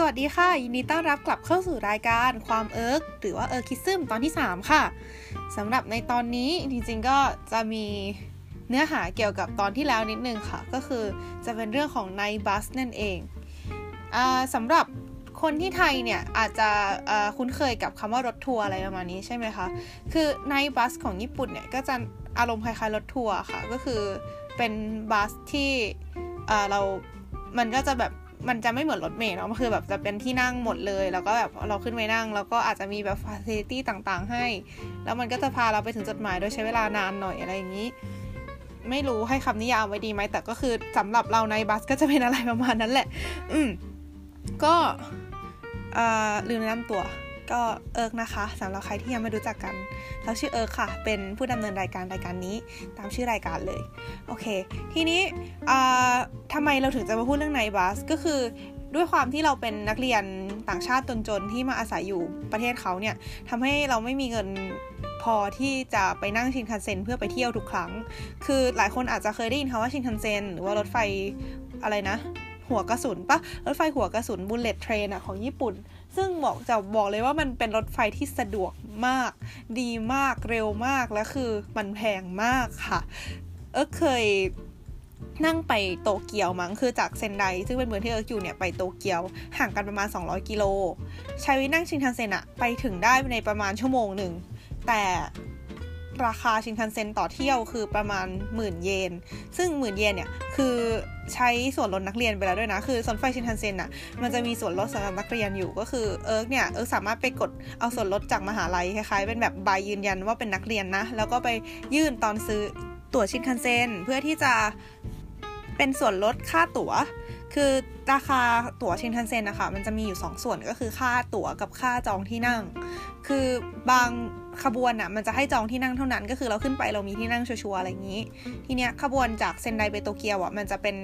สวัสดีค่ะ ยินดีต้อนรับกลับเข้าสู่รายการความเอิร์กหรือว่า ERKism ตอนที่ 3 ค่ะสำหรับในตอนนี้จริงๆก็จะมีเนื้อหาเกี่ยวกับตอนที่แล้วนิดนึงค่ะ ก็คือจะเป็นเรื่องของ night bus นั่นเองอสำหรับคนที่ไทยเนี่ยอาจจะคุ้นเคยกับคำว่ารถทัวร์อะไรประมาณนี้ใช่ไหมคะ คือ night bus ของญี่ปุ่นเนี่ยก็จะอารมณ์คล้ายๆรถทัวร์ค่ะ ก็คือเป็นbus ที่เรา มันก็จะแบบ มันจะไม่เหมือนรถเมล์เนาะมันคือแบบจะเป็นที่นั่งหมดเลย แล้วก็แบบเราขึ้นไปนั่ง แล้วก็อาจจะมีแบบ facility ต่างๆ ให้ แล้วมันก็จะพาเราไปถึงจุดหมายโดยใช้เวลานานหน่อยอะไรอย่างนี้ ไม่รู้ให้คำนิยามไว้ดีไหมแต่ก็คือสำหรับเรา night bus ก็จะเป็นอะไรประมาณนั้นแหละ อืมก็อ่าลืมแนะนำตัว ก็เอิร์กนะคะสำหรับใครที่ยังไม่รู้จักกันเราชื่อเอิร์กค่ะ เป็นผู้ดำเนินรายการรายการนี้ตามชื่อรายการเลย โอเค ทีนี้ทำไมเราถึงจะมาพูดเรื่อง night bus ก็คือด้วยความที่เราเป็นนักเรียนต่างชาติจนๆที่มาอาศัยอยู่ประเทศเขาเนี่ยทำให้เราไม่มีเงินพอที่จะไปนั่งชินคันเซ็นเพื่อไปเที่ยวทุกครั้ง คือหลายคนอาจจะเคยได้ยินคำว่าชินคันเซ็นหรือว่ารถไฟอะไรนะ หัวกระสุนปะรถไฟหัวกระสุน bullet train อะของญี่ปุ่น ซึ่งบอกจะบอกเลยว่ามันเป็นรถไฟที่สะดวกมาก ดีมากเร็วมากและคือมันแพงมากค่ะ เออเคยนั่งไปโตเกียวมั้งคือจากเซนไดซึ่งเป็นเมืองที่เอิร์กอยู่เนี่ยไปโตเกียวห่างกันประมาณ 200 กิโลใช้วินั่งชินคันเซ็นอะไปถึงได้ในประมาณชั่วโมงหนึ่งแต่ ราคาชินคันเซ็นต่อเที่ยวคือประมาณหมื่นเยน ซึ่งหมื่นเยนเนี่ยคือใช้ส่วนลดนักเรียนไปแล้วด้วยนะ คือส่วนไฟชินคันเซ็นอะมันจะมีส่วนลดสำหรับนักเรียนอยู่ก็คือเอิร์กเนี่ยเอิร์กสามารถไปกดเอาส่วนลดจากมหาลัยคล้ายๆเป็นแบบใบยืนยันว่าเป็นนักเรียนนะ แล้วก็ไปยื่นตอนซื้อตั๋วชินคันเซ็นเพื่อที่จะเป็นส่วนลดค่าตั๋ว คือราคาตั๋วชินคันเซ็นนะคะมันจะมีอยู่ 2 ส่วนก็คือค่าตั๋วกับค่าจองที่นั่ง คือบาง ขบวนอะมันจะให้จองที่นั่งเท่านั้น ก็คือเราขึ้นไปเรามีที่นั่งชัวร์อะไรอย่างนี้ ทีเนี้ยขบวนจากเซนไดไปโตเกียวอะมันจะเป็น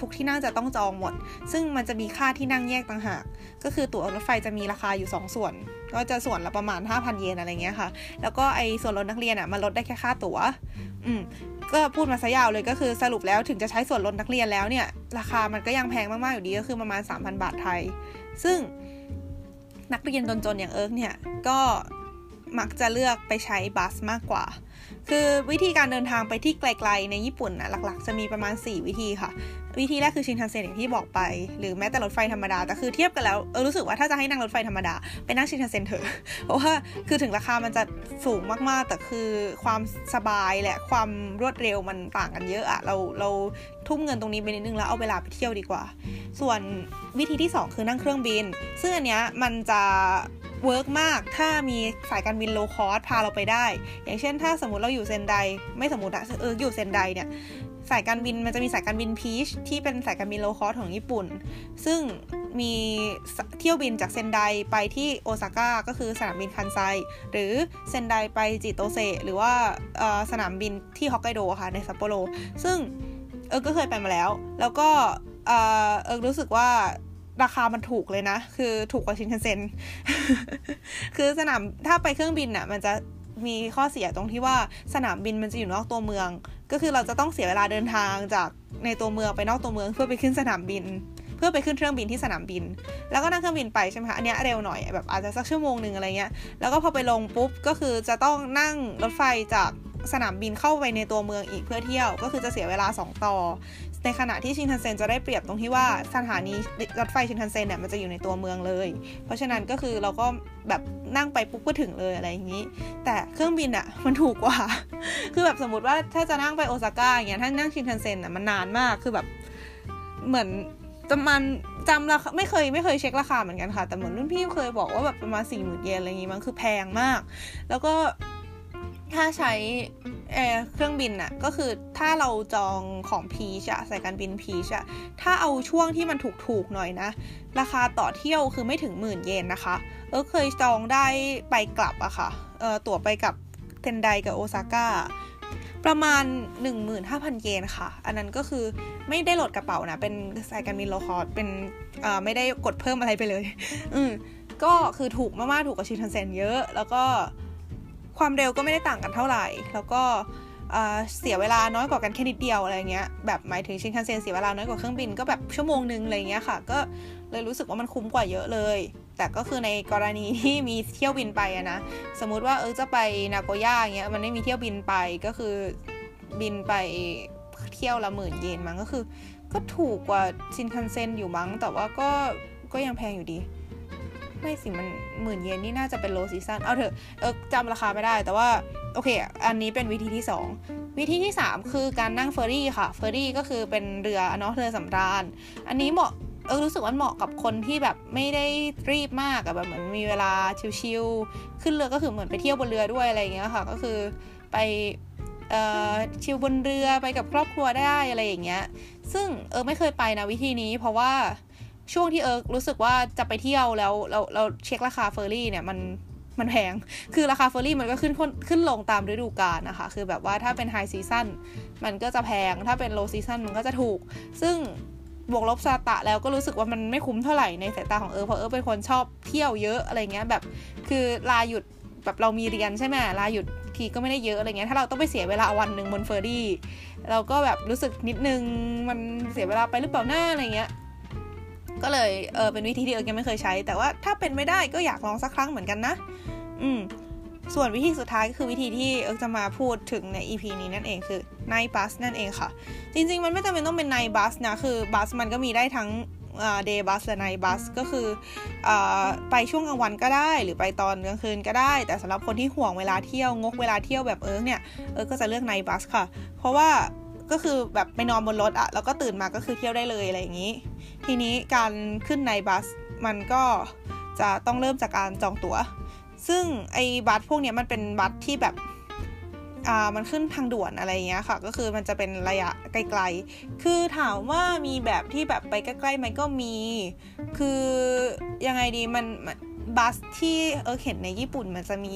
ทุกที่นั่งจะต้องจองหมด ซึ่งมันจะมีค่าที่นั่งแยกต่างหาก ก็คือตั๋วรถไฟจะมีราคาอยู่ 2 ส่วน ก็จะส่วนละประมาณ 5,000 เยนอะไรเงี้ยค่ะ แล้วก็ไอ้ส่วนลดนักเรียนอะมันลดได้แค่ค่าตั๋ว อืม ก็พูดมาซะยาวเลยก็คือสรุปแล้วถึงจะใช้ส่วนลดนักเรียนแล้วเนี่ย ราคามันก็ยังแพงมากๆอยู่ดีก็คือประมาณ 3,000 บาทไทย ซึ่งนักเรียนจนๆอย่างเอิร์กเนี่ย ก็ มักจะเลือกไปใช้บัสมากกว่า คือวิธีการเดินทางไปที่ไกล ๆ ในญี่ปุ่นนะหลักๆ จะมีประมาณ 4 วิธีค่ะ วิธีแรกคือชินคันเซ็นอย่างที่บอกไป หรือแม้แต่รถไฟธรรมดา แต่คือเทียบกันแล้วเออรู้สึกว่าถ้าจะให้นั่งรถไฟธรรมดาไปนั่งชินคันเซ็นเถอะ เพราะว่าคือถึงราคามันจะสูงมากๆ แต่คือความสบายและความรวดเร็วมันต่างกันเยอะอะเราเรา ทุ่มเงินตรงนี้ไปนิดนึงแล้วเอาเวลาไปเที่ยวดีกว่า ส่วนวิธีที่ 2 คือนั่งเครื่องบิน ซึ่งอันเนี้ยมันจะ work มากถ้ามีสายการบิน low cost พาเราไปได้ อย่างเช่น ถ้าสมมติเราอยู่เซนไดไม่สมมติอะเอิร์กอยู่เซนไดเนี่ยสายการบินมันจะมีสายการบินพีชที่เป็นสายการบิน low cost ของญี่ปุ่น ซึ่งมีเที่ยวบินจากเซนไดไปที่โอซาก้าก็คือสนามบินคันไซ หรือเซนไดไปจิโตเซหรือว่าสนามบินที่ฮอกไกโดค่ะในซัปโปโรซึ่ง เอิร์กก็เคยไปมาแล้ว แล้วก็เออรู้สึกว่าราคามันถูกเลยนะ คือถูกกว่าชินคันเซ็น คือสนามถ้าไปเครื่องบินอะ่ะ มันจะมีข้อเสียตรงที่ว่าสนามบินมันจะอยู่นอกตัวเมือง ก็คือเราจะต้องเสียเวลาเดินทางจากในตัวเมืองไปนอกตัวเมืองเพื่อไปขึ้นสนามบิน เพื่อไปขึ้นเครื่องบินที่สนามบิน แล้วก็นั่งเครื่องบินไปใช่ไหมคะ อันนี้เร็วหน่อยแบบอาจจะสักชั่วโมงหนึ่งอะไรเงี้ย แล้วก็พอไปลงปุ๊บก็คือจะต้องนั่งรถไฟจาก สนามบินเข้าไปในตัวเมืองอีกเพื่อเที่ยว ก็คือจะเสียเวลา 2 ต่อ ในขณะที่ชินคันเซ็นจะได้เปรียบตรงที่ว่าสถานีรถไฟชินคันเซ็นเนี่ยมันจะอยู่ในตัวเมืองเลย เพราะฉะนั้นก็คือเราก็แบบนั่งไปปุ๊บก็ถึงเลยอะไรอย่างนี้ แต่เครื่องบินอะมันถูกกว่า คือแบบสมมติว่าถ้าจะนั่งไปโอซาก้าอย่างเงี้ยถ้านั่งชินคันเซ็นอะมันนานมากคือแบบเหมือนประมาณจำราคาไม่เคยไม่เคยเช็คราคาเหมือนกันค่ะ แต่เหมือนรุ่นพี่เคยบอกว่าแบบประมาณสี่หมื่นเยนอะไรอย่างงี้มันคือแพงมาก แล้วก็ ถ้าใช้เครื่องบินอะก็คือถ้าเราจองของพีชอะสายการบินพีชอะถ้าเอาช่วงที่มันถูกๆหน่อยนะ ราคาต่อเที่ยวคือไม่ถึงหมื่นเยนนะคะ เอิร์กเคยจองได้ไปกลับอะค่ะเออตั๋วไปกลับเซนไดกับโอซาก้าประมาณ 15,000 เยนค่ะ อันนั้นก็คือไม่ได้โหลดกระเป๋านะ เป็นสายการบิน low cost เป็นอ่าไม่ได้กดเพิ่มอะไรไปเลย อืมก็คือถูกมาก ๆ ถูกกว่าชินทันเซนเยอะ แล้วก็ ความเร็วก็ไม่ได้ต่างกันเท่าไหร่ แล้วก็เสียเวลาน้อยกว่ากันแค่นิดเดียวอะไรเงี้ยแบบหมายถึงชินคันเซ็นเสียเวลาน้อยกว่าเครื่องบินก็แบบชั่วโมงนึงอะไรเงี้ยค่ะ ก็เลยรู้สึกว่ามันคุ้มกว่าเยอะเลย แต่ก็คือในกรณีที่มีเที่ยวบินไปอะนะสมมุติว่าเออจะไปนาโกย่าเงี้ยมันไม่มีเที่ยวบินไปก็คือบินไปเที่ยวละหมื่นเยนมั้งก็คือ ก็ถูกกว่าชินคันเซ็นอยู่มั้งแต่ว่าก็ก็ยังแพงอยู่ดี ไม่สิมันหมื่นเยนนี่น่าจะเป็น low season เอาเถอะเอิร์กจำราคาไม่ได้ แต่ว่าโอเค อันนี้เป็นวิธีที่ 2 วิธีที่ 3 คือการนั่งเฟอร์รี่ค่ะ เฟอร์รี่ก็คือเป็นเรือเนาะเรือสำราญ อันนี้เหมาะเอิร์กรู้สึกว่าเหมาะกับคนที่แบบไม่ได้รีบมากอะแบบเหมือนมีเวลาชิลๆขึ้นเรือก็คือเหมือนไปเที่ยวบนเรือด้วยอะไรอย่างเงี้ยค่ะ ก็คือไปเอ่อชิลบนเรือไปกับครอบครัวได้อะไรอย่างเงี้ย ซึ่งเอิร์กไม่เคยไปนะวิธีนี้เพราะว่า ช่วงที่เอิร์กรู้สึกว่าจะไปเที่ยวแล้วเราเราเช็คราคาเฟอร์รี่เนี่ยมันมันแพง คือราคาเฟอร์รี่มันก็ขึ้นขึ้นลงตามฤดูกาลนะคะ คือแบบว่าถ้าเป็น high season มันก็จะแพง ถ้าเป็น low season มันก็จะถูก ซึ่งบวกลบสะระตะแล้วก็รู้สึกว่ามันไม่คุ้มเท่าไหร่ในสายตาของเอิร์กเพราะเอิร์กเป็นคนชอบเที่ยวเยอะอะไรเงี้ยแบบ คือลาหยุดแบบเรามีเรียนใช่ไหมลาหยุดทีก็ไม่ได้เยอะอะไรเงี้ย ถ้าเราต้องไปเสียเวลาวันหนึ่งบนเฟอร์รี่ เราก็แบบรู้สึกนิดนึงมันเสียเวลาไปหรือเปล่าหน้าอะไรเงี้ย ก็เลยเออเป็นวิธีที่เอิร์กยังไม่เคยใช้ แต่ว่าถ้าเป็นไม่ได้ก็อยากลองสักครั้งเหมือนกันนะ อืมส่วนวิธีสุดท้ายก็คือวิธีที่เอิร์กจะมาพูดถึงใน EP นี้นั่นเองคือ night bus นั่นเองค่ะ จริงๆ มันไม่จำเป็นต้องเป็น night bus นะ คือ bus มันก็มีได้ทั้งday bus และ night bus ก็คืออไปช่วงกลางวันก็ได้ หรือไปตอนกลางคืนก็ได้ แต่สำหรับคนที่ห่วงเวลาเที่ยวงกเวลาเที่ยวแบบเอิร์กเนี่ยเอิร์กก็จะเลือก night bus ค่ะ เพราะว่า ก็คือแบบไปนอนบนรถอะแล้วก็ตื่นมาก็คือเที่ยวได้เลยอะไรอย่างนี้ ทีนี้การขึ้น night bus มันก็จะต้องเริ่มจากการจองตั๋ว ซึ่งไอ้ bus พวกนี้มันเป็น bus ที่แบบอ่ามันขึ้นทางด่วนอะไรเงี้ยค่ะ ก็คือมันจะเป็นระยะไกลๆ คือถามว่ามีแบบที่แบบไปใกล้ๆไหมก็มี คือยังไงดีมันบัสที่เออเห็นในญี่ปุ่นมันจะมี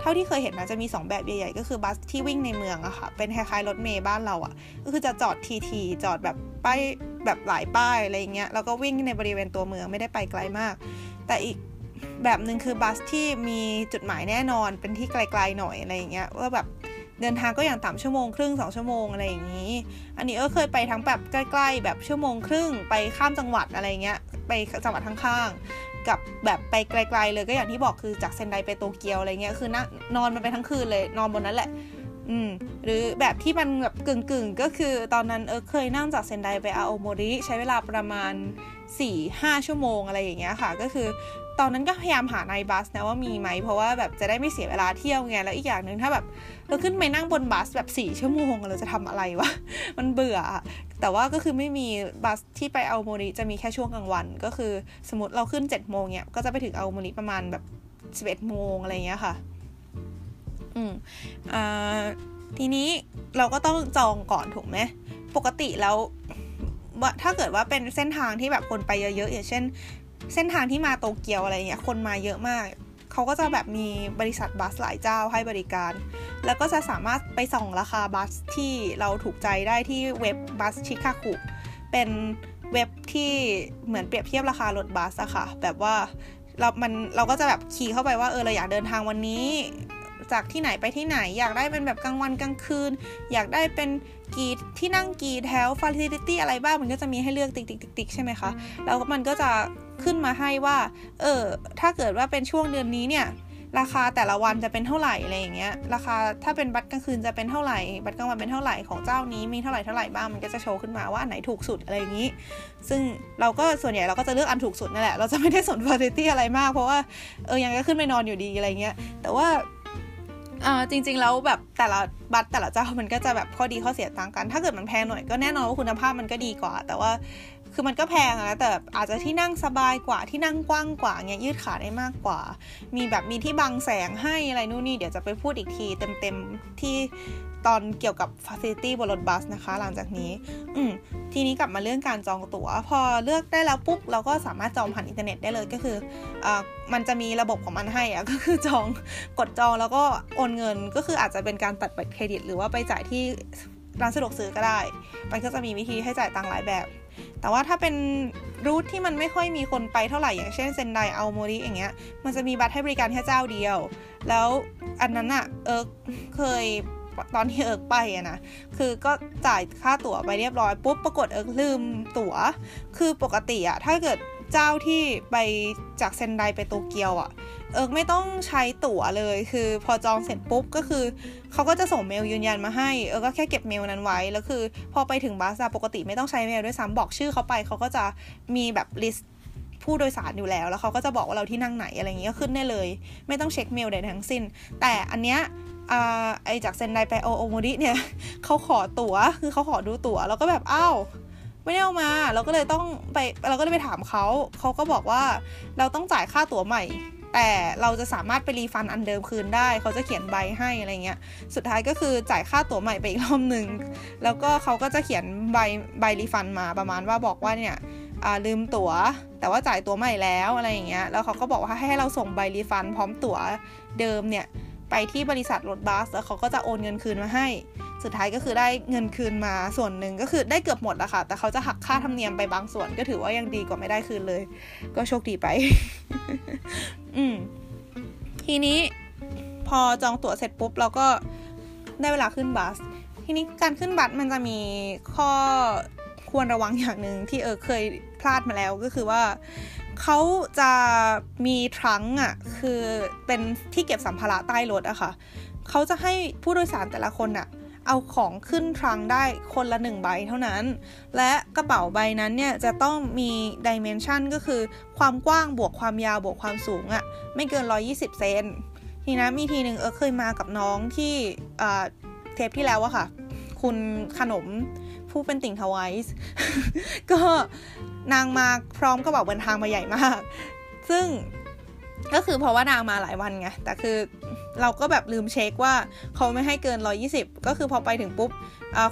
เท่าที่เคยเห็นนะจะมี 2 แบบใหญ่ๆก็คือบัสที่วิ่งในเมืองอะค่ะ เป็นคล้ายๆรถเมย์บ้านเราอะก็คือจะจอดทีๆจอดแบบป้ายแบบหลายป้ายอะไรเงี้ยแล้วก็วิ่งในบริเวณตัวเมืองไม่ได้ไปไกลมาก แต่อีกแบบหนึ่งคือบัสที่มีจุดหมายแน่นอนเป็นที่ไกลๆหน่อยอะไรเงี้ยว่าแบบเดินทางก็อย่างต่ำชั่วโมงครึ่งสองชั่วโมงอะไรอย่างนี้ อันนี้เออเคยไปทั้งแบบใกล้ ๆ แบบชั่วโมงครึ่งไปข้ามจังหวัดอะไรเงี้ยไปจังหวัดข้าง กับแบบไปไกล ๆ เลยก็อย่างที่บอกคือจากเซนไดไปโตเกียวอะไรเงี้ยคือนั่งนอนมันไปทั้งคืนเลยนอนบนนั้นแหละ อืมหรือแบบที่มันแบบกึ่งๆ ก็คือตอนนั้นเออเคยนั่งจากเซนไดไปอาโอโมริใช้เวลาประมาณ4-5 ชั่วโมงอะไรอย่างเงี้ยค่ะ ก็คือ ตอนนั้นก็พยายามหาในบัสนะว่ามีไหมเพราะว่าแบบจะได้ไม่เสียเวลาเที่ยวไงแล้วอีกอย่างหนึ่งถ้าแบบเราขึ้นไปนั่งบนบัสแบบสี่ชั่วโมงเราจะทำอะไรวะมันเบื่อ แต่ว่าก็คือไม่มีบัสที่ไปเอาโมริจะมีแค่ช่วงกลางวัน ก็คือสมมติเราขึ้นเจ็ดโมงเนี่ยก็จะไปถึงเอาโมริประมาณแบบสิบเอ็ดโมงอะไรเงี้ยค่ะ อืมอ่าทีนี้เราก็ต้องจองก่อนถูกไหมปกติแล้วถ้าเกิดว่าเป็นเส้นทางที่แบบคนไปเยอะๆอย่างเช่น เส้นทางที่มาโตเกียวอะไรเงี้ยคนมาเยอะมาก เขาก็จะแบบมีบริษัท bus หลายเจ้าให้บริการ แล้วก็จะสามารถไปส่องราคา bus ที่เราถูกใจได้ที่เว็บบัสฮิคาคุเป็นเว็บที่เหมือนเปรียบเทียบราคารถบัสอะค่ะ แบบว่าเรามันเราก็จะแบบ key เข้าไปว่าเออเราอยากเดินทางวันนี้ จากที่ไหนไปที่ไหน อยากได้เป็นแบบกลางวันกลางคืน อยากได้เป็นกี่ที่นั่งกี่แถว facility อะไรบ้างมันก็จะมีให้เลือกติ๊กติ๊กติ๊กใช่ไหมคะ แล้วมันก็จะ ขึ้นมาให้ว่า เออ ถ้าเกิดว่าเป็นช่วงเดือนนี้เนี่ย ราคาแต่ละวันจะเป็นเท่าไหร่อะไรอย่างเงี้ย ราคาถ้าเป็นบัตรกลางคืนจะเป็นเท่าไหร่ บัตรกลางวันเป็นเท่าไหร่ของเจ้านี้มีเท่าไหร่เท่าไหร่บ้าง มันก็จะโชว์ขึ้นมาว่าอันไหนถูกสุดอะไรอย่างนี้ ซึ่งเราก็ส่วนใหญ่เราก็จะเลือกอันถูกสุดนั่นแหละ เราจะไม่ได้สนฟาร์ตี้อะไรมาก เพราะว่าเออยังก็ขึ้นไปนอนอยู่ดีอะไรเงี้ย แต่ว่าอ่าจริงๆแล้วแบบแต่ละบัตรแต่ละเจ้ามันก็จะแบบข้อดีข้อเสียต่างกัน ถ้าเกิดมันแพงหน่อยก็แน่นอนว่าคุณภาพมันก็ดีกว่า แต่ว่า คือมันก็แพงอะแต่อาจจะที่นั่งสบายกว่าที่นั่งกว้างกว่าเงี้ยยืดขาได้มากกว่า มีแบบมีที่บังแสงให้อะไรนู่นนี่เดี๋ยวจะไปพูดอีกทีเต็มๆที่ตอนเกี่ยวกับฟ a c i ิตี้บนรถบัสนะคะ หลังจากนี้ อืมทีนี้กลับมาเรื่องการจองตั๋ว พอเลือกได้แล้วปุ๊บเราก็สามารถจองผ่านอินเทอร์เน็ตได้เลยก็คืออ่ามันจะมีระบบของมันให้อะก็คือจองกดจองแล้วก็โอนเงินก็คืออาจจะเป็นการตัดบัตรเครดิต หรือว่าไปจ่ายที่ร้านสะดวกซื้อก็ได้ มันก็จะมีวิธีให้จ่ายตังหลายแบบ แต่ว่าถ้าเป็น route ที่มันไม่ค่อยมีคนไปเท่าไหร่อย่างเช่นเซนไดอาโอโมริอย่างเงี้ย มันจะมีบัตรให้บริการแค่เจ้าเดียว แล้วอันนั้นอะเอิร์กเคยตอนที่เอิร์กไปอะนะ คือก็จ่ายค่าตั๋วไปเรียบร้อยปุ๊บปรากฏเอิร์กลืมตั๋ว คือปกติอะถ้าเกิดเจ้าที่ไปจากเซนไดไปโตเกียวอะ เอิร์กไม่ต้องใช้ตั๋วเลย คือพอจองเสร็จปุ๊บก็คือเขาก็จะส่งเมลยืนยันมาให้ เอิร์กก็แค่เก็บเมลนั้นไว้ แล้วคือ พอไปถึง bus ปกติไม่ต้องใช้เมลด้วยซ้ำบอกชื่อเขาไปเขาก็จะมีแบบ list ผู้โดยสารอยู่แล้ว แล้วเขาก็จะบอกว่าเราที่นั่งไหนอะไรอย่างเงี้ยขึ้นได้เลย ไม่ต้องเช็คเมลใดทั้งสิ้น แต่อันเนี้ยไอจากเซนไดไปอาโอโมริเนี่ยเขาขอตั๋วคือเขาขอดูตั๋วแล้วก็แบบอ้าวไม่ได้เอามา เราก็เลยต้องไปเราก็เลยไปถามเขาเขาก็บอกว่าเราต้องจ่ายค่าตั๋วใหม่ แต่เราจะสามารถไป refund อันเดิมคืนได้ เขาจะเขียนใบให้อะไรเงี้ย สุดท้ายก็คือจ่ายค่าตั๋วใหม่ไปอีกรอบหนึ่งแล้วก็เขาก็จะเขียนใบใบ refund มาประมาณว่าบอกว่าเนี่ยลืมตั๋ว แต่ว่าจ่ายตั๋วใหม่แล้วอะไรอย่างเงี้ย แล้วเขาก็บอกว่าให้เราส่งใบ refund พร้อมตั๋วเดิมเนี่ยไปที่บริษัทรถบัสแล้วเขาก็จะโอนเงินคืนมาให้ สุดท้ายก็คือได้เงินคืนมาส่วนหนึ่งก็คือได้เกือบหมดแล้วค่ะ แต่เขาจะหักค่าธรรมเนียมไปบางส่วนก็ถือว่ายังดีกว่าไม่ได้คืนเลย ก็โชคดีไป อืม ทีนี้พอจองตั๋วเสร็จปุ๊บเราก็ได้เวลาขึ้นบัส ทีนี้การขึ้นบัสมันจะมีข้อควรระวังอย่างหนึ่งที่เออเคยพลาดมาแล้วก็คือว่าเขาจะมีทรังอะคือเป็นที่เก็บสัมภาระใต้รถอะค่ะเขาจะให้ผู้โดยสารแต่ละคนอะ เอาของขึ้นทรังได้คนละหนึ่งใบเท่านั้น และกระเป๋าใบนั้นเนี่ยจะต้องมีดิเมนชันก็คือความกว้างบวกความยาวบวกความสูงอะไม่เกิน 120 เซนทีนะมีทีหนึ่งเออเคยมากับน้องที่เทปที่แล้วอะค่ะ คุณขนมผู้เป็นติ่งทวายส์ก็นางมาพร้อมกระเป๋าเดินทางมาใหญ่มาก ซึ่งก็คือเพราะว่านางมาหลายวันไงแต่คือ เราก็แบบลืมเช็คว่าเขาไม่ให้เกิน 120 ก็คือพอไปถึงปุ๊บ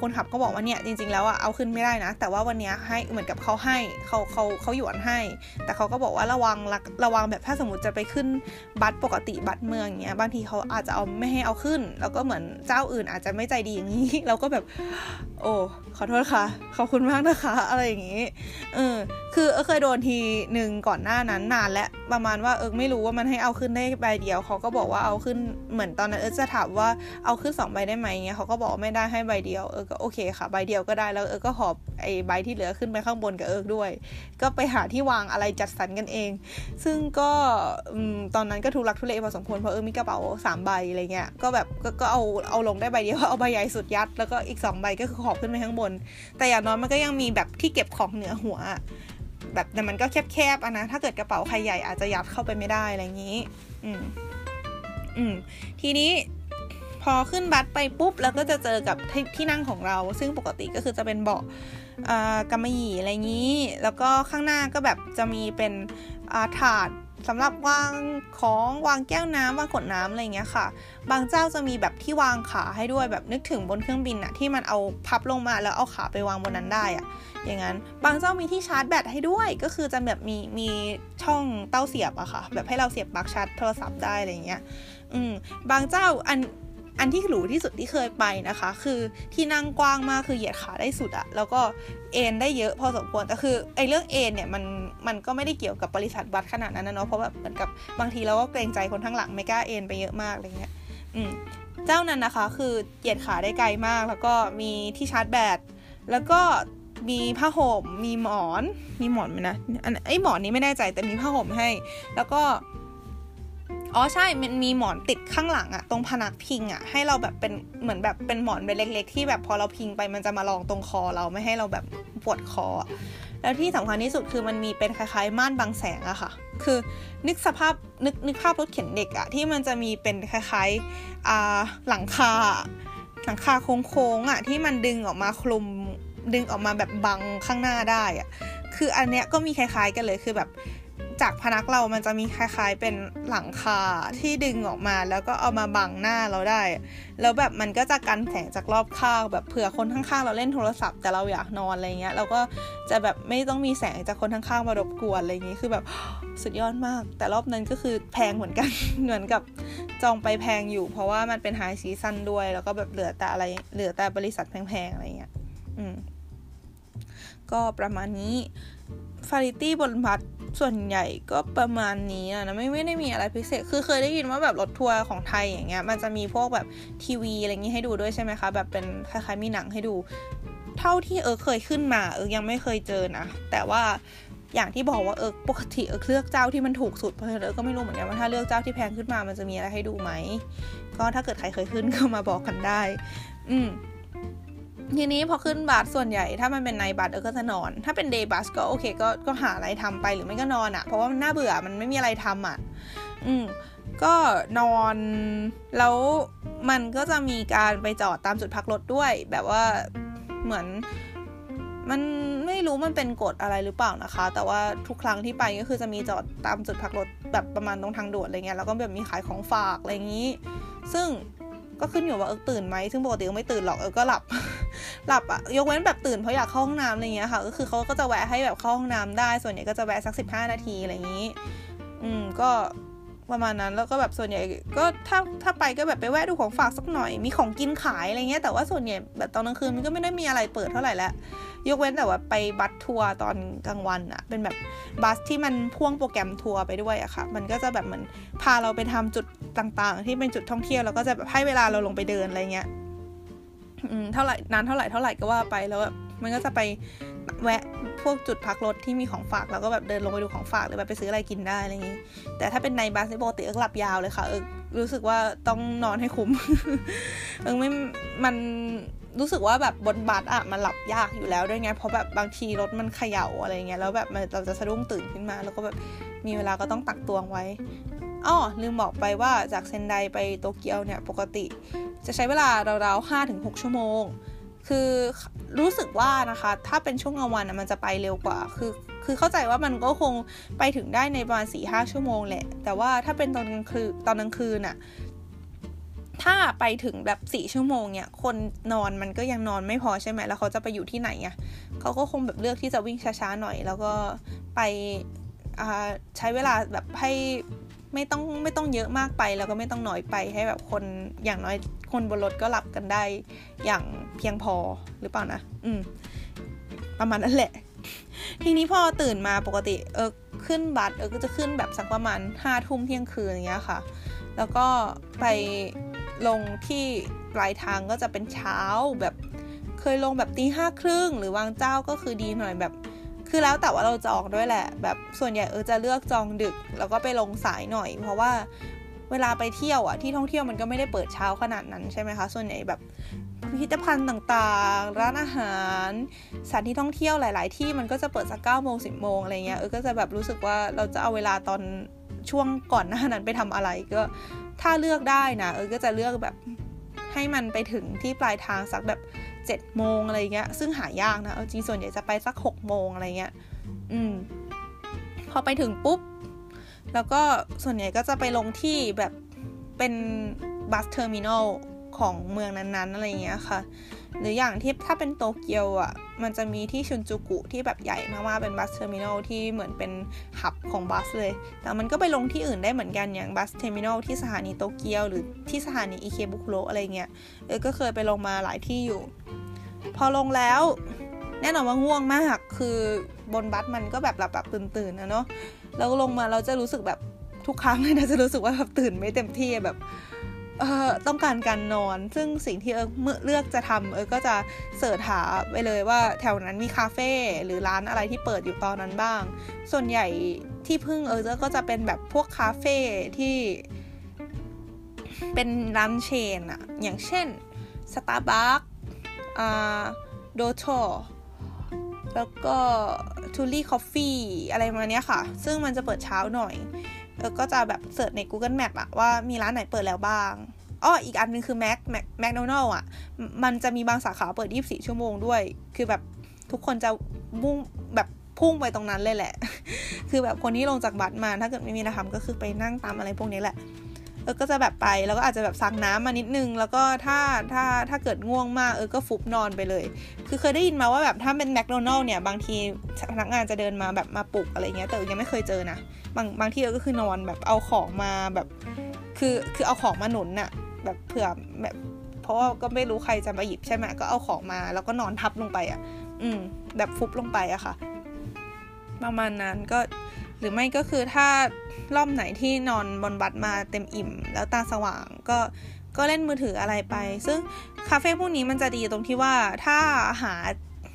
คนขับก็บอกว่าเนี่ยจริง ๆ แล้วอะเอาขึ้นไม่ได้นะ แต่ว่าวันนี้ให้เหมือนกับเขาให้เขาเขาเขาหยวนให้ แต่เขาก็บอกว่าระวังระวังแบบถ้าสมมติจะไปขึ้นบัตรปกติบัตรเมืองเงี้ยบางทีเขาอาจจะเอาไม่ให้เอาขึ้น แล้วก็เหมือนเจ้าอื่นอาจจะไม่ใจดีอย่างนี้ เราก็แบบ โอ้ขอโทษค่ะขอบคุณมากนะคะ อะไรอย่างนี้เออคือเออเคยโดนทีหนึ่งก่อนหน้านั้นนานและประมาณว่าเออไม่รู้ว่ามันให้เอาขึ้นได้ใบเดียวเขาก็บอกว่าเอาขึ้นเหมือนตอนนั้นเออจะถามว่าเอาขึ้น2ใบได้ไหมเงี้ยเขาก็บอกไม่ได้ให้ใบเดียวเออก็โอเคค่ะใบเดียวก็ได้แล้วเออก็หอบไอ้ใบที่เหลือขึ้นไปข้างบนกับเอิร์กด้วย ก็ไปหาที่วางอะไรจัดสรรกันเอง ซึ่งก็ตอนนั้นก็ทุลักทุเลพอสมควรเพราะเออมีกระเป๋าสามใบอะไรเงี้ยก็แบบก็เอาเอาลงได้ใบเดียวเอาใบใหญ่สุดยัด แล้วก็อีก2ใบก็คือหอบขึ้นไปข้างบน แต่อย่างน้อยมันก็ยังมีแบบที่เก็บของเหนือหัวแบบแต่มันก็แคบๆอะนะ ถ้าเกิดกระเป๋าใครใหญ่อาจจะยัดเข้าไปไม่ได้อะไรอย่างนี้ อืม อืม ทีนี้ พอขึ้นบัสไปปุ๊บแล้วก็จะเจอกับที่นั่งของเรา ซึ่งปกติก็คือจะเป็นเบาะกำมะหยี่อะไรงนี้ แล้วก็ข้างหน้าก็แบบจะมีเป็นถาดสำหรับวางของวางแก้วน้ำวางขวดน้ำอะไรเงี้ยค่ะ บางเจ้าจะมีแบบที่วางขาให้ด้วยแบบนึกถึงบนเครื่องบินอะที่มันเอาพับลงมาแล้วเอาขาไปวางบนนั้นได้อะอย่างนั้น บางเจ้ามีที่ชาร์จแบตให้ด้วย ก็คือจะแบบมีมีช่องเต้าเสียบอะค่ะ แบบให้เราเสียบปลั๊กชาร์จโทรศัพท์ได้อะไรเงี้ย อืมบางเจ้าอัน อันที่หรูที่สุดที่เคยไปนะคะ คือที่นั่งกว้างมากคือเหยียดขาได้สุดอะแล้วก็เอนได้เยอะพอสมควรแต่คือไอ้เรื่องเอนเนี่ยมันมันก็ไม่ได้เกี่ยวกับบริษัทบัตรขนาดนั้นนะเนาะเพราะแบบเหมือนกับบางทีเราก็เกรงใจคนทั้งหลังไม่กล้าเอนไปเยอะมากอะไรเงี้ยอืมเจ้านั้นนะคะ คือเหยียดขาได้ไกลมาก แล้วก็มีที่ชาร์จแบตแล้วก็มีผ้าห่มมีหมอน มีหมอนไหมนะอันไอหมอนนี้ไม่แน่ใจแต่มีผ้าห่มให้ แล้วก็ อ๋อใช่ มันมีหมอนติดข้างหลังอะตรงพนักพิงอะให้เราแบบเป็นเหมือนแบบเป็นหมอนใบเล็ก ๆ ที่แบบพอเราพิงไปมันจะมาลองตรงคอเราไม่ให้เราแบบปวดคอ แล้วที่สำคัญที่สุดคือมันมีเป็นคล้ายๆ ม่านบังแสงอะค่ะ คือนึกสภาพนึกนึกภาพรถเข็นเด็กอะที่มันจะมีเป็นคล้ายๆอ่าหลังคาหลังคาโค้งๆอะที่มันดึงออกมาคลุมดึงออกมาแบบบังข้างหน้าได้อะคืออันเนี้ยก็มีคล้าย ๆ กันเลยคือแบบ จากพนักเรามันจะมีคล้ายๆเป็นหลังคาที่ดึงออกมา แล้วก็เอามาบังหน้าเราได้ แล้วแบบมันก็จะกันแสงจากรอบข้างแบบเผื่อคนข้างๆ เราเล่นโทรศัพท์แต่เราอยากนอนอะไรเงี้ยเราก็จะแบบไม่ต้องมีแสงจากคนข้างๆมารบกวนอะไรอย่างงี้คือแบบสุดยอดมาก แต่รอบนั้นก็คือแพงเหมือนกันเหมือนกับจองไปแพงอยู่ เพราะว่ามันเป็น high season ด้วย แล้วก็แบบเหลือแต่อะไรเหลือแต่บริษัทแพงๆอะไรเงี้ยอืมก็ประมาณนี้ facility บน bus ส่วนใหญ่ก็ประมาณนี้นะไม่ไม่ได้มีอะไรพิเศษ คือเคยได้ยินว่าแบบรถทัวร์ของไทยอย่างเงี้ยมันจะมีพวกแบบทีวีอะไรอย่างงี้ให้ดูด้วยใช่ไหมคะ แบบเป็นคล้ายๆมีหนังให้ดู เท่าที่เอิร์กเคยขึ้นมาเอิร์กยังไม่เคยเจอนะแต่ว่าอย่างที่บอกว่าเออปกติเออเลือกเจ้าที่มันถูกสุดเพราะฉะนั้นเออก็ไม่รู้เหมือนกันว่าถ้าเลือกเจ้าที่แพงขึ้นมามันจะมีอะไรให้ดูไหมก็ถ้าเกิดใครเคยขึ้นก็มาบอกกันได้ อืม ทีนี้พอขึ้นบัสส่วนใหญ่ถ้ามันเป็นไนบัสเออก็จะนอน ถ้าเป็นเดย์บัสก็โอเคก็ก็หาอะไรทำไปหรือไม่ก็นอนอะ่ะ เพราะว่ามันน่าเบื่อมันไม่มีอะไรทำอะ อืมก็นอนแล้วมันก็จะมีการไปจอดตามจุดพักรถด้วย แบบว่าเหมือนมันไม่รู้มันเป็นกฎอะไรหรือเปล่านะคะ แต่ว่าทุกครั้งที่ไปก็คือจะมีจอดตามจุดพักรถแบบประมาณตรงทางด่วนอะไรเงี้ยแล้วก็แบบมีขายของฝากอะไรอย่างนี้ ซึ่ง ก็ขึ้นอยู่ว่าเออตื่นไหมซึ่งปกติก็ไม่ตื่นหรอกเออก็หลับ หลับอะยกเว้นแบบตื่นเพราะอยากเข้าห้องน้ำอะไรเงี้ยค่ะ ก็คือเขาก็จะแวะให้แบบเข้าห้องน้ำได้ ส่วนใหญ่ก็จะแวะสักสิบห้านาทีอะไรอย่างนี้ อืมก็ ประมาณนั้นแล้วก็แบบส่วนใหญ่ก็ถ้าถ้าไปก็แบบไปแวะดูของฝากสักหน่อย มีของกินขายอะไรเงี้ยแต่ว่าส่วนใหญ่แบบตอนกลางคืนมันก็ไม่ได้มีอะไรเปิดเท่าไหร่แล้วยกเว้นแต่ว่าไป bus ทัวร์ตอนกลางวันอะเป็นแบบ bus ที่มันพ่วงโปรแกรมทัวร์ไปด้วยอะค่ะ มันก็จะแบบเหมือนพาเราไปตามจุดต่างๆ ที่เป็นจุดท่องเที่ยวแล้วก็จะแบบให้เวลาเราลงไปเดินอะไรเงี้ยอืมเท่าไหร่นานเท่าไหร่เท่าไหร่ก็ว่าไปแล้วแบบมันก็จะไป แวะพวกจุดพักรถที่มีของฝากแล้วก็แบบเดินลงไปดูของฝากหรือแบบไปซื้ออะไรกินได้อะไรอย่างนี้ แต่ถ้าเป็น night bus ในปกติเอิร์กหลับยาวเลยค่ะ เอิร์กรู้สึกว่าต้องนอนให้คุ้ม เอิกไม่ มันรู้สึกว่าแบบบนบัสอะมันหลับยากอยู่แล้วด้วยไง เพราะแบบบางทีรถมันเขย่าอะไรเงี้ยแล้วแบบเราจะสะดุ้งตื่นขึ้นมา แล้วก็แบบมีเวลาก็ต้องตักตวงไว้อ้อลืมบอกไปว่าจากเซนไดไปโตเกียวเนี่ยปกติ จะใช้เวลาราวๆห้าถึงหกชั่วโมง คือรู้สึกว่านะคะ ถ้าเป็นช่วงกลางวันมันจะไปเร็วกว่า คือ คือเข้าใจว่ามันก็คงไปถึงได้ในประมาณสี่ห้าชั่วโมงแหละ แต่ว่าถ้าเป็นตอนกลางคืนตอนกลางคืนอะถ้าไปถึงแบบสี่ชั่วโมงเนี่ย คนนอนมันก็ยังนอนไม่พอใช่ไหม แล้วเขาจะไปอยู่ที่ไหนอะเขาก็คงแบบเลือกที่จะวิ่งช้าๆหน่อย แล้วก็ไปใช้เวลาแบบให้ ไม่ต้องไม่ต้องเยอะมากไปแล้วก็ไม่ต้องน้อยไปให้แบบคนอย่างน้อยคนบนรถก็หลับกันได้อย่างเพียงพอหรือเปล่านะ อืม ประมาณนั้นแหละ ทีนี้พอตื่นมาปกติเออขึ้นบัสเออก็จะขึ้นแบบสักประมาณห้าทุ่มเที่ยงคืนอย่างเงี้ยค่ะ แล้วก็ไปลงที่ปลายทางก็จะเป็นเช้าแบบเคยลงแบบตีห้าครึ่งหรือวางเจ้าก็คือดีหน่อยแบบ คือแล้วแต่ว่าเราจองด้วยแหละ แบบส่วนใหญ่เออจะเลือกจองดึก แล้วก็ไปลงสายหน่อย เพราะว่าเวลาไปเที่ยวอะที่ท่องเที่ยวมันก็ไม่ได้เปิดเช้าขนาดนั้นใช่ไหมคะ ส่วนใหญ่แบบพิพิธภัณฑ์ต่างๆ ร้านอาหารสถานที่ท่องเที่ยวหลาย ๆ ที่มันก็จะเปิดสักเก้าโมงสิบโมงอะไรเงี้ยเออก็จะแบบรู้สึกว่าเราจะเอาเวลาตอนช่วงก่อนหน้านั้นไปทำอะไรก็ถ้าเลือกได้นะเอิร์กก็จะเลือกแบบให้มันไปถึงที่ปลายทางสักแบบ เจ็ดโมงอะไรเงี้ยซึ่งหายากนะเอาจริงส่วนใหญ่จะไปสักหกโมงอะไรเงี้ยอืมพอไปถึงปุ๊บ แล้วก็ส่วนใหญ่ก็จะไปลงที่แบบเป็น bus terminal ของเมืองนั้นๆอะไรเงี้ยค่ะ หรืออย่างที่ถ้าเป็นโตเกียวอะ มันจะมีที่ชินจูกุที่แบบใหญ่มากๆเป็น bus terminal ที่เหมือนเป็นhub ของบัสเลย แต่มันก็ไปลงที่อื่นได้เหมือนกันอย่าง bus terminal ที่สถานีโตเกียว หรือที่สถานีอิเคบุคุโรอะไรเงี้ยเอิร์กก็เคยไปลงมาหลายที่อยู่ พอลงแล้ว แน่นอนว่าง่วงมาก คือบนบัสมันก็แบบหลับแบบตื่นๆนะเนาะแล้วลงมาเราจะรู้สึกแบบทุกครั้งเลยนะจะรู้สึกว่าแบบตื่นไม่เต็มที่แบบเออต้องการการนอน ซึ่งสิ่งที่เอิร์กเมื่อเลือกจะทำเอิร์กก็จะ search หาไปเลยว่าแถวนั้นมีคาเฟ่หรือร้านอะไรที่เปิดอยู่ตอนนั้นบ้าง ส่วนใหญ่ที่พึ่งเอิร์กก็จะเป็นแบบพวกคาเฟ่ที่เป็นร้าน chain อะอย่างเช่น Starbucks อ่า Doutor แล้วก็ Tully's Coffee อะไรประมาณนี้ค่ะ ซึ่งมันจะเปิดเช้าหน่อยเอิร์กก็จะแบบ search ใน Google Map อะว่ามีร้านไหนเปิดแล้วบ้างอ้ออีกอันนึงคือแม็กแม็กแมคโดนัลอะมันจะมีบางสาขาเปิด 24 ชั่วโมงด้วย คือแบบทุกคนจะมุ่งแบบพุ่งไปตรงนั้นเลยแหละ คือแบบคนที่ลงจากบัสมา ถ้าเกิดไม่มีนะคก็คือไปนั่งตามอะไรพวกนี้แหละ เออก็จะแบบไปแล้วก็อาจจะแบบซักน้ำมานิดนึง แล้วก็ถ้าถ้าถ้าเกิดง่วงมากเออก็ฟุบนอนไปเลย คือเคยได้ยินมาว่าแบบถ้าเป็นแมคโดนัลล์เนี่ยบางทีพนักงานจะเดินมาแบบมาปลุกอะไรเงี้ยแต่ยังไม่เคยเจอนะบางบางที่เออก็คือนอนแบบเอาของมาแบบ คือคือเอาของมาหนุนน่ะแบบเผื่อแบบเพราะว่าก็ไม่รู้ใครจะมาหยิบใช่ไหมก็เอาของมาแล้วก็นอนทับลงไปอะ อืม แบบฟุบลงไปอะค่ะ ประมาณนั้นก็ หรือไม่ก็คือถ้ารอบไหนที่นอนบนบัตรมาเต็มอิ่ม แล้วตาสว่างก็ก็เล่นมือถืออะไรไป ซึ่งคาเฟ่พวกนี้มันจะดีตรงที่ว่าถ้าหา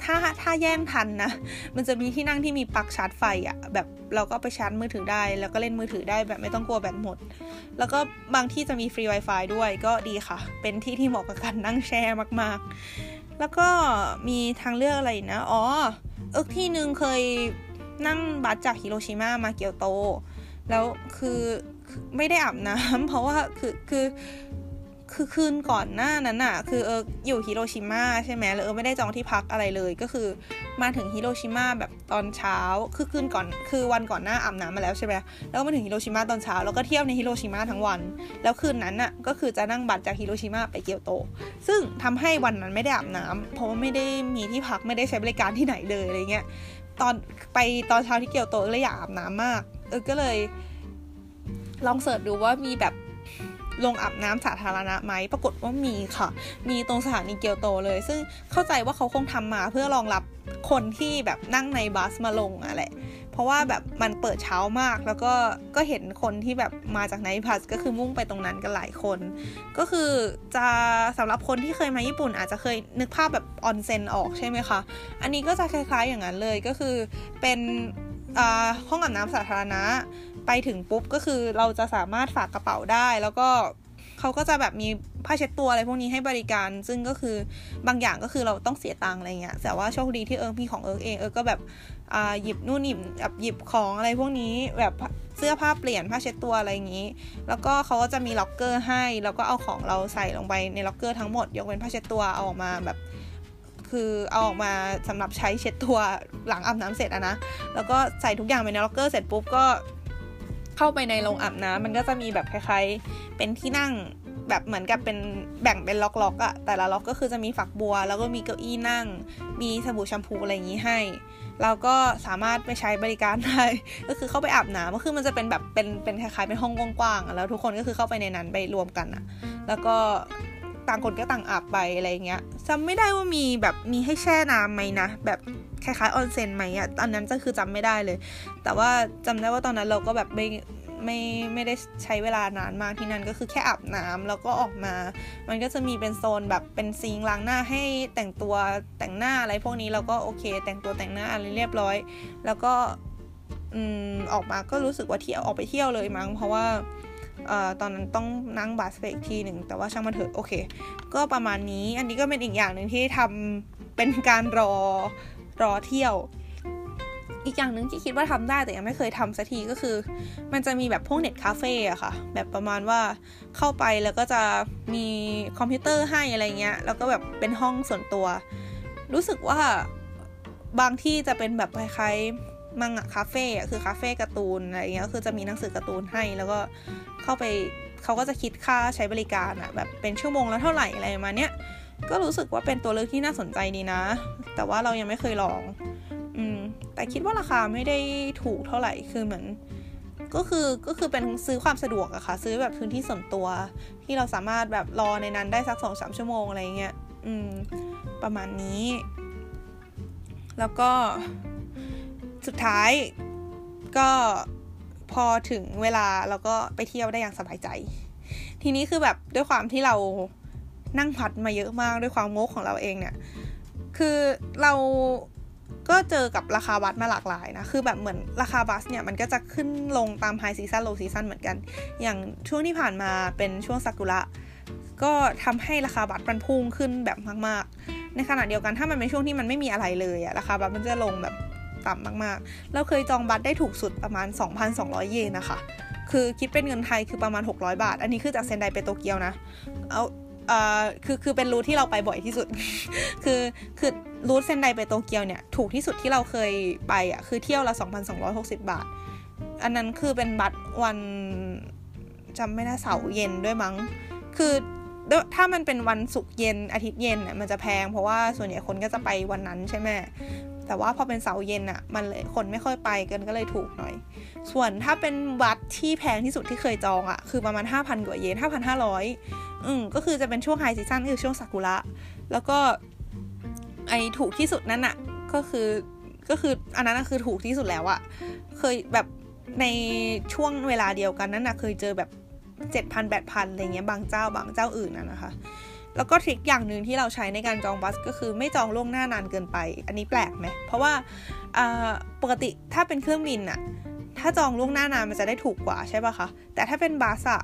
ถ้าถ้าแย่งทันนะ มันจะมีที่นั่งที่มีปลั๊กชาร์จไฟอะแบบเราก็ไปชาร์จมือถือได้ แล้วก็เล่นมือถือได้แบบไม่ต้องกลัวแบตหมด แล้วก็บางที่จะมี free Wi-Fi ด้วยก็ดีค่ะ เป็นที่ที่เหมาะกับการนั่งแช่มากๆ แล้วก็มีทางเลือกอะไรนะ อ๋อเอิร์กทีหนึ่งเคย นั่งบัสจากฮิโรชิมามาเกียวโต แล้วคือไม่ได้อาบน้ำเพราะว่าคือคือคือคืนก่อนหน้านั้นอะคือเอิร์กอยู่ฮิโรชิมาใช่ไหมแล้วเอิร์กไม่ได้จองที่พักอะไรเลยก็คือมาถึงฮิโรชิมาแบบตอนเช้าคือคืนก่อนคือวันก่อนหน้าอาบน้ำมาแล้วใช่ไหมแล้วก็มาถึงฮิโรชิมาตอนเช้าแล้วก็เที่ยวในฮิโรชิมาทั้งวัน แล้วคืนนั้นอะก็คือจะนั่งบัสจากฮิโรชิมาไปเกียวโต ซึ่งทำให้วันนั้นไม่ได้อาบน้ำเพราะว่าไม่ได้มีที่พักไม่ได้ใช้บริการที่ไหนเลยอะไรเงี้ย ตอนไปตอนเช้าที่เกียวโตเลยอยากอาบน้ำมาก เอิร์กก็เลย ลอง search ดูว่ามีแบบโรงอาบน้ำสาธารณะไหม ปรากฏว่ามีค่ะ มีตรงสถานีเกียวโตเลย ซึ่งเข้าใจว่าเขาคงทำมาเพื่อรองรับคนที่แบบนั่งในบัสมาลงอะแหละ เพราะว่าแบบมันเปิดเช้ามาก แล้วก็ก็เห็นคนที่แบบมาจากไนท์พัสก็คือมุ่งไปตรงนั้นกันหลายคน ก็คือจะสำหรับคนที่เคยมาญี่ปุ่นอาจจะเคยนึกภาพแบบออนเซ็นออกใช่ไหมคะ อันนี้ก็จะคล้ายๆอย่างนั้นเลยก็คือเป็นห้องอาบน้ำสาธารณะไปถึงปุ๊บก็คือเราจะสามารถฝากกระเป๋าได้แล้วก็เขาก็จะแบบมีผ้าเช็ดตัวอะไรพวกนี้ให้บริการ ซึ่งก็คือบางอย่างก็คือเราต้องเสียตังค์อะไรเงี้ยแต่ว่าโชคดีที่เอิร์กมีของเอิร์กเองเอิร์กก็แบบ หยิบนู่นหยิบแบบหยิบของอะไรพวกนี้แบบเสื้อผ้าเปลี่ยนผ้าเช็ดตัวอะไรอย่างนี้ แล้วก็เขาก็จะมีล็อกเกอร์ให้ แล้วก็เอาของเราใส่ลงไปในล็อกเกอร์ทั้งหมด ยกเว้นผ้าเช็ดตัวเอาออกมาแบบ คือเอาออกมาสำหรับใช้เช็ดตัวหลังอาบน้ำเสร็จอะนะ แล้วก็ใส่ทุกอย่างไปในล็อกเกอร์เสร็จปุ๊บก็เข้าไปในโรงอาบน้ำมันก็จะมีแบบคล้ายๆ เป็นที่นั่งแบบเหมือนกับเป็นแบ่งเป็นล็อกๆอะแต่ละล็อกก็คือจะมีฝักบัว แล้วก็มีเก้าอี้นั่ง มีสบู่แชมพูอะไรอย่างนี้ให้ เราก็สามารถไปใช้บริการได้ ก็คือเข้าไปอาบน้ำก็คือมันจะเป็นแบบเป็นเป็นคล้ายๆเป็นห้องกว้างๆแล้วทุกคนก็คือเข้าไปในนั้นไปรวมกันอะแล้วก็ต่างคนก็ต่างอาบไปอะไรเงี้ยจำไม่ได้ว่ามีแบบมีให้แช่น้ำไหมนะแบบคล้ายๆออนเซ็นไหมอะตอนนั้นก็คือจำไม่ได้เลย แต่ว่าจำได้ว่าตอนนั้นเราก็แบบไม่ ไม่ไม่ได้ใช้เวลานานมากที่นั่นก็คือแค่อาบน้ำแล้วก็ออกมา มันก็จะมีเป็นโซนแบบเป็นซิงล้างหน้าให้แต่งตัวแต่งหน้าอะไรพวกนี้เราก็โอเค แต่งตัวแต่งหน้าอะไรเรียบร้อย แล้วก็อืมออกมาก็รู้สึกว่าเที่ยวออกไปเที่ยวเลยมั้งเพราะว่าออตอนนั้นต้องนั่งบัสไปอีกทีหนึ่งแต่ว่าช่างมันเถอะโอเค ก็ประมาณนี้อันนี้ก็เป็นอีกอย่างหนึ่งที่ทำเป็นการรอรอเที่ยว อีกอย่างหนึ่งที่คิดว่าทำได้แต่ยังไม่เคยทำสักทีก็คือ มันจะมีแบบพวก net cafe อะค่ะ แบบประมาณว่าเข้าไปแล้วก็จะมีคอมพิวเตอร์ให้อะไรเงี้ย แล้วก็แบบเป็นห้องส่วนตัว รู้สึกว่าบางที่จะเป็นแบบคล้ายๆมังงะคาเฟ่อะคือคาเฟ่การ์ตูนอะไรเงี้ยคือจะมีหนังสือการ์ตูนให้ แล้วก็เข้าไปเขาก็จะคิดค่าใช้บริการอะแบบเป็นชั่วโมงแล้วเท่าไหร่อะไรมาเนี้ยก็รู้สึกว่าเป็นตัวเลือกที่น่าสนใจดีนะ แต่ว่าเรายังไม่เคยลอง แต่คิดว่าราคาไม่ได้ถูกเท่าไหร่คือเหมือนก็คือก็คือเป็นซื้อความสะดวกอะค่ะ ซื้อแบบพื้นที่ส่วนตัว ที่เราสามารถแบบรอในนั้นได้สักสองสามชั่วโมงอะไรเงี้ยอืมประมาณนี้ แล้วก็สุดท้ายก็พอถึงเวลาเราก็ไปเที่ยวได้อย่างสบายใจ ทีนี้คือแบบด้วยความที่เรานั่งบัสมาเยอะมากด้วยความงกของเราเองเนี่ย คือเรา ก็เจอกับราคาบัสมาหลากหลายนะ คือแบบเหมือนราคาบัสเนี่ย มันก็จะขึ้นลงตาม high season low season เหมือนกัน อย่างช่วงที่ผ่านมาเป็นช่วงซากุระ ก็ทำให้ราคาบัสมันพุ่งขึ้นแบบมาก ๆ ในขณะเดียวกันถ้ามันเป็นช่วงที่มันไม่มีอะไรเลยอะราคาบัตรมันจะลงแบบต่ำมากๆ เราเคยจองบัตรได้ถูกสุดประมาณ 2,200 เยนนะคะ คือคิดเป็นเงินไทยคือประมาณ 600 บาท อันนี้คือจากเซนไดไปโตเกียวนะ เอา เอ่อคือคือเป็นรูทที่เราไปบ่อยที่สุด คือคือรูทเซนไดไปโตเกียวเนี่ยถูกที่สุดที่เราเคยไปอะคือเที่ยวละ 2,260 บาท อันนั้นคือเป็นบัตรวันจำไม่ได้เสาร์เย็นด้วยมั้ง คือถ้ามันเป็นวันศุกร์เย็นอาทิตย์เย็นเนี่ยมันจะแพงเพราะว่าส่วนใหญ่คนก็จะไปวันนั้นใช่ไหมแต่ว่าพอเป็นเสาร์เย็นอะมันเลยคนไม่ค่อยไปกันก็เลยถูกหน่อย ส่วนถ้าเป็นวัดที่แพงที่สุดที่เคยจองอะคือประมาณ 5,000 กว่าเยน5,500 อืมก็คือจะเป็นช่วงไฮซีซั่นคือช่วงซากุระแล้วก็ไอถูกที่สุดนั่นอะ่ะก็คือก็คืออันนั้นคือถูกที่สุดแล้วอะเคยแบบในช่วงเวลาเดียวกันนั้นนะเคยเจอแบบเจ็ดพันแปดพันอะไรเงี้ยบางเจ้าบางเจ้าอื่นนะนะคะ แล้วก็ทริคอย่างหนึ่งที่เราใช้ในการจองบัสก็คือไม่จองล่วงหน้านานเกินไป อันนี้แปลกไหมเพราะว่าปกติถ้าเป็นเครื่องบินอะถ้าจองล่วงหน้านานมันจะได้ถูกกว่าใช่ปะคะ แต่ถ้าเป็นบัสอะ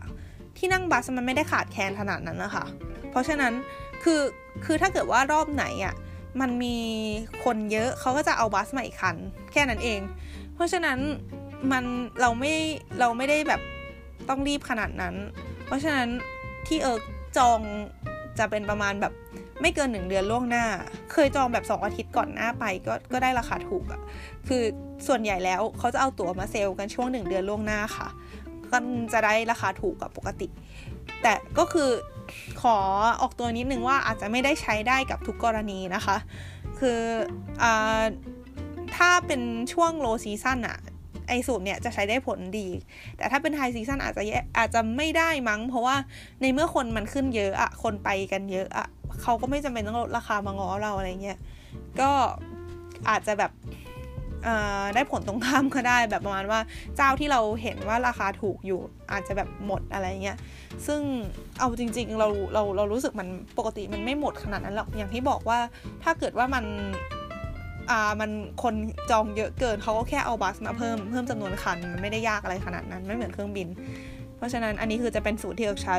ที่นั่งบัสมันไม่ได้ขาดแคลนขนาดนั้นนะคะ เพราะฉะนั้นคือคือถ้าเกิดว่ารอบไหนอะมันมีคนเยอะเขาก็จะเอาบัสมาอีกคัน แค่นั้นเอง เพราะฉะนั้นมันเราไม่เราไม่ได้แบบต้องรีบขนาดนั้น เพราะฉะนั้นที่เอิร์กจองจะเป็นประมาณแบบไม่เกินหนึ่งเดือนล่วงหน้า เคยจองแบบสองอาทิตย์ก่อนหน้าไปก็ก็ได้ราคาถูกอะคือส่วนใหญ่แล้วเขาจะเอาตั๋วมาเซลกันช่วงหนึ่งเดือนล่วงหน้าค่ะ ก็จะได้ราคาถูกกับปกติ แต่ก็คือขอออกตัวนิดนึงว่าอาจจะไม่ได้ใช้ได้กับทุกกรณีนะคะ คือถ้าเป็นช่วง low season อะไอสูตรเนี่ยจะใช้ได้ผลดี แต่ถ้าเป็น high season อาจจะอาจจะไม่ได้มั้ง เพราะว่าในเมื่อคนมันขึ้นเยอะอะคนไปกันเยอะอะเขาก็ไม่จำเป็นต้องลดราคามาง้อเราอะไรเงี้ย ก็อาจจะแบบ ได้ผลตรงข้ามก็ได้แบบประมาณว่าเจ้าที่เราเห็นว่าราคาถูกอยู่อาจจะแบบหมดอะไรเงี้ยซึ่งเอาจริงๆเราเราเรารู้สึกมันปกติมันไม่หมดขนาดนั้นหรอกอย่างที่บอกว่าถ้าเกิดว่ามันอ่ามันคนจองเยอะเกินเขาก็แค่เอาบัสมาเพิ่มเพิ่มจำนวนคันมันไม่ได้ยากอะไรขนาดนั้นไม่เหมือนเครื่องบิน เพราะฉะนั้นอันนี้คือจะเป็นสูตรที่เอิร์กใช้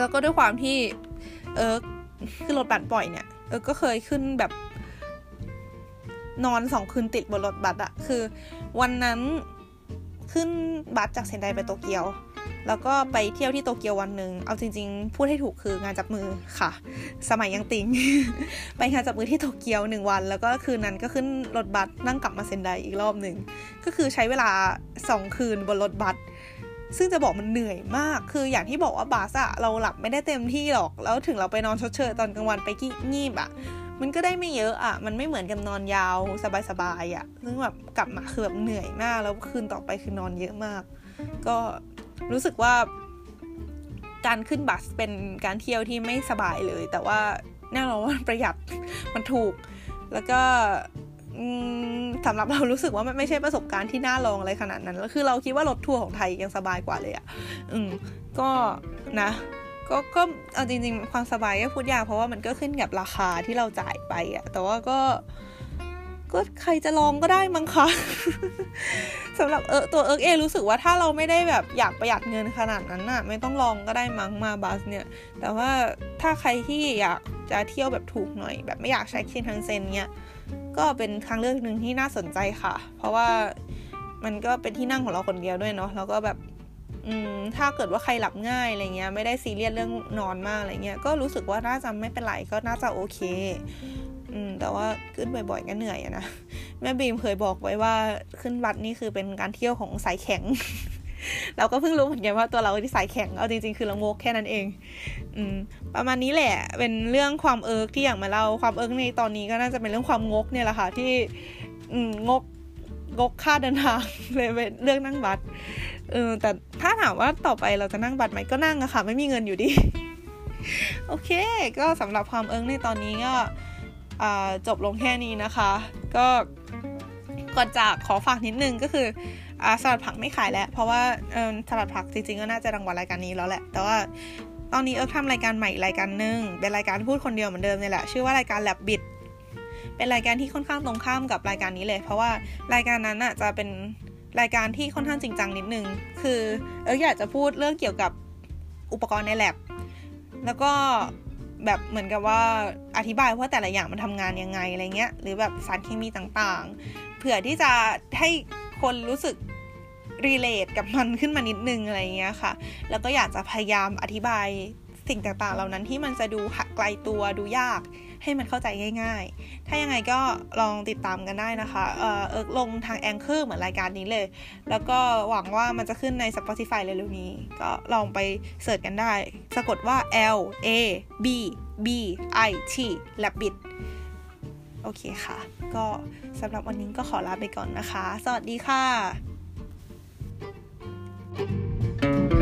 แล้วก็ด้วยความที่เอิร์กขึ้นรถบัสบ่อยเนี่ยเอิร์กก็เคยขึ้นแบบ นอนสองคืนติดบนรถบัสอะคือ วันนั้นขึ้นบัสจากเซนไดไปโตเกียว แล้วก็ไปเที่ยวที่โตเกียววันหนึ่งเอาจริง ๆ พูดให้ถูกคืองานจับมือค่ะ สมัยยังติง ไปงานจับมือที่โตเกียวหนึ่งวัน แล้วก็คืนนั้นก็ขึ้นรถบัสนั่งกลับมาเซนไดอีกรอบหนึ่งก็คือใช้เวลาสองคืนบนรถบัสซึ่งจะบอกมันเหนื่อยมาก คืออย่างที่บอกว่าบัสอะเราหลับไม่ได้เต็มที่หรอก แล้วถึงเราไปนอนชดเชยตอนกลางวันไปกี้งีบอะ มันก็ได้ไม่เยอะอะมันไม่เหมือนกับนอนยาวสบายๆอะซึ่งแบบกลับมาคือแบบเหนื่อยมาก แล้วคืนต่อไปคือนอนเยอะมาก ก็รู้สึกว่าการขึ้นบัสเป็นการเที่ยวที่ไม่สบายเลย แต่ว่าแน่นอนว่าประหยัดมันถูก แล้วก็สำหรับเรารู้สึกว่ามันไม่ใช่ประสบการณ์ที่น่าลองอะไรขนาดนั้นแล้วคือเราคิดว่ารถทัวร์ของไทยยังสบายกว่าเลยอะ่ะ อืม ก็นะ ก็ก็เอาจริง ๆ ความสบายก็พูดยากเพราะว่ามันก็ขึ้นกับราคาที่เราจ่ายไปอะ่ะแต่ว่าก็ก็ใครจะลองก็ได้มั้งคะสำหรับเอ่อตัวเอิร์กเองรู้สึกว่าถ้าเราไม่ได้แบบอยากประหยัดเงินขนาดนั้นน่ะ ไม่ต้องลองก็ได้มั้ง night bus เนี่ย แต่ว่าถ้าใครที่อยากจะเที่ยวแบบถูกหน่อย แบบไม่อยากใช้เคียนทางเซนเนี่ยก็เป็นทางเลือกหนึ่งที่น่าสนใจค่ะ เพราะว่ามันก็เป็นที่นั่งของเราคนเดียวด้วยเนาะแล้วก็แบบ ถ้าเกิดว่าใครหลับง่ายอะไรเงี้ยไม่ได้ซีเรียสเรื่องนอนมากอะไรเงี้ยก็รู้สึกว่าน่าจะไม่เป็นไรก็น่าจะโอเคอืมแต่ว่าขึ้นบ่อยๆก็เหนื่อยอะนะแม่บีมเคยบอกไว้ว่าขึ้นบัสนี่คือเป็นการเที่ยวของสายแข็ง เราก็เพิ่งรู้เหมือนกันว่าตัวเรานี่สายแข็งเอาจริงๆคือเรางกแค่นั้นเอง อืม ประมาณนี้แหละ เป็นเรื่องความเอิร์กที่อยากมาเล่าความเอิร์กในตอนนี้ก็น่าจะเป็นเรื่องความงกเนี่ยแหละค่ะที่ อืมงกงกค่าเดินทางเลยเป็นเรื่องนั่งบัต เออแต่ถ้าถามว่าต่อไปเราจะนั่งบัตรไหมก็นั่งอะค่ะ ไม่มีเงินอยู่ดี โอเค ก็สำหรับความเอิร์กในตอนนี้ก็จบลงแค่นี้นะคะ ก็ก่อนจากขอฝากนิดนึงก็คืออสลัดผักไม่ขายแล้ว เพราะว่าสลัดผักจริงๆก็น่าจะรางวัลรายการนี้แล้วแหละ แต่ว่าตอนนี้เอิร์กทำรายการใหม่รายการหนึ่งเป็นรายการพูดคนเดียวเหมือนเดิมเลยแหละ ชื่อว่ารายการแลบบิดเป็นรายการที่ค่อนข้างตรงข้ามกับรายการนี้เลย เพราะว่ารายการนั้นอะจะเป็น รายการที่ค่อนข้างจริงจังนิดนึง คือเอิร์กอยากจะพูดเรื่องเกี่ยวกับอุปกรณ์ในแลบแล้วก็แบบเหมือนกับว่าอธิบายว่าแต่ละอย่างมันทำงานยังไงอะไรเงี้ย หรือแบบสารเคมีต่างๆ เผื่อที่จะให้คนรู้สึกรีเลทกับมันขึ้นมานิดนึงอะไรเงี้ยค่ะ แล้วก็อยากจะพยายามอธิบายสิ่งต่างๆ เหล่านั้นที่มันจะดูไกลตัวดูยาก ให้มันเข้าใจง่าย ๆ ถ้ายังไงก็ลองติดตามกันได้นะคะเอออลงทางแองเกอร์เหมือนรายการนี้เลย แล้วก็หวังว่ามันจะขึ้นใน Spotify เร็วๆนี้ ก็ลองไปเสิร์ชกันได้ สะกดว่า L A B B I T Rabbit โอเคค่ะ ก็สำหรับวันนี้ก็ขอลาไปก่อนนะคะ สวัสดีค่ะ thank you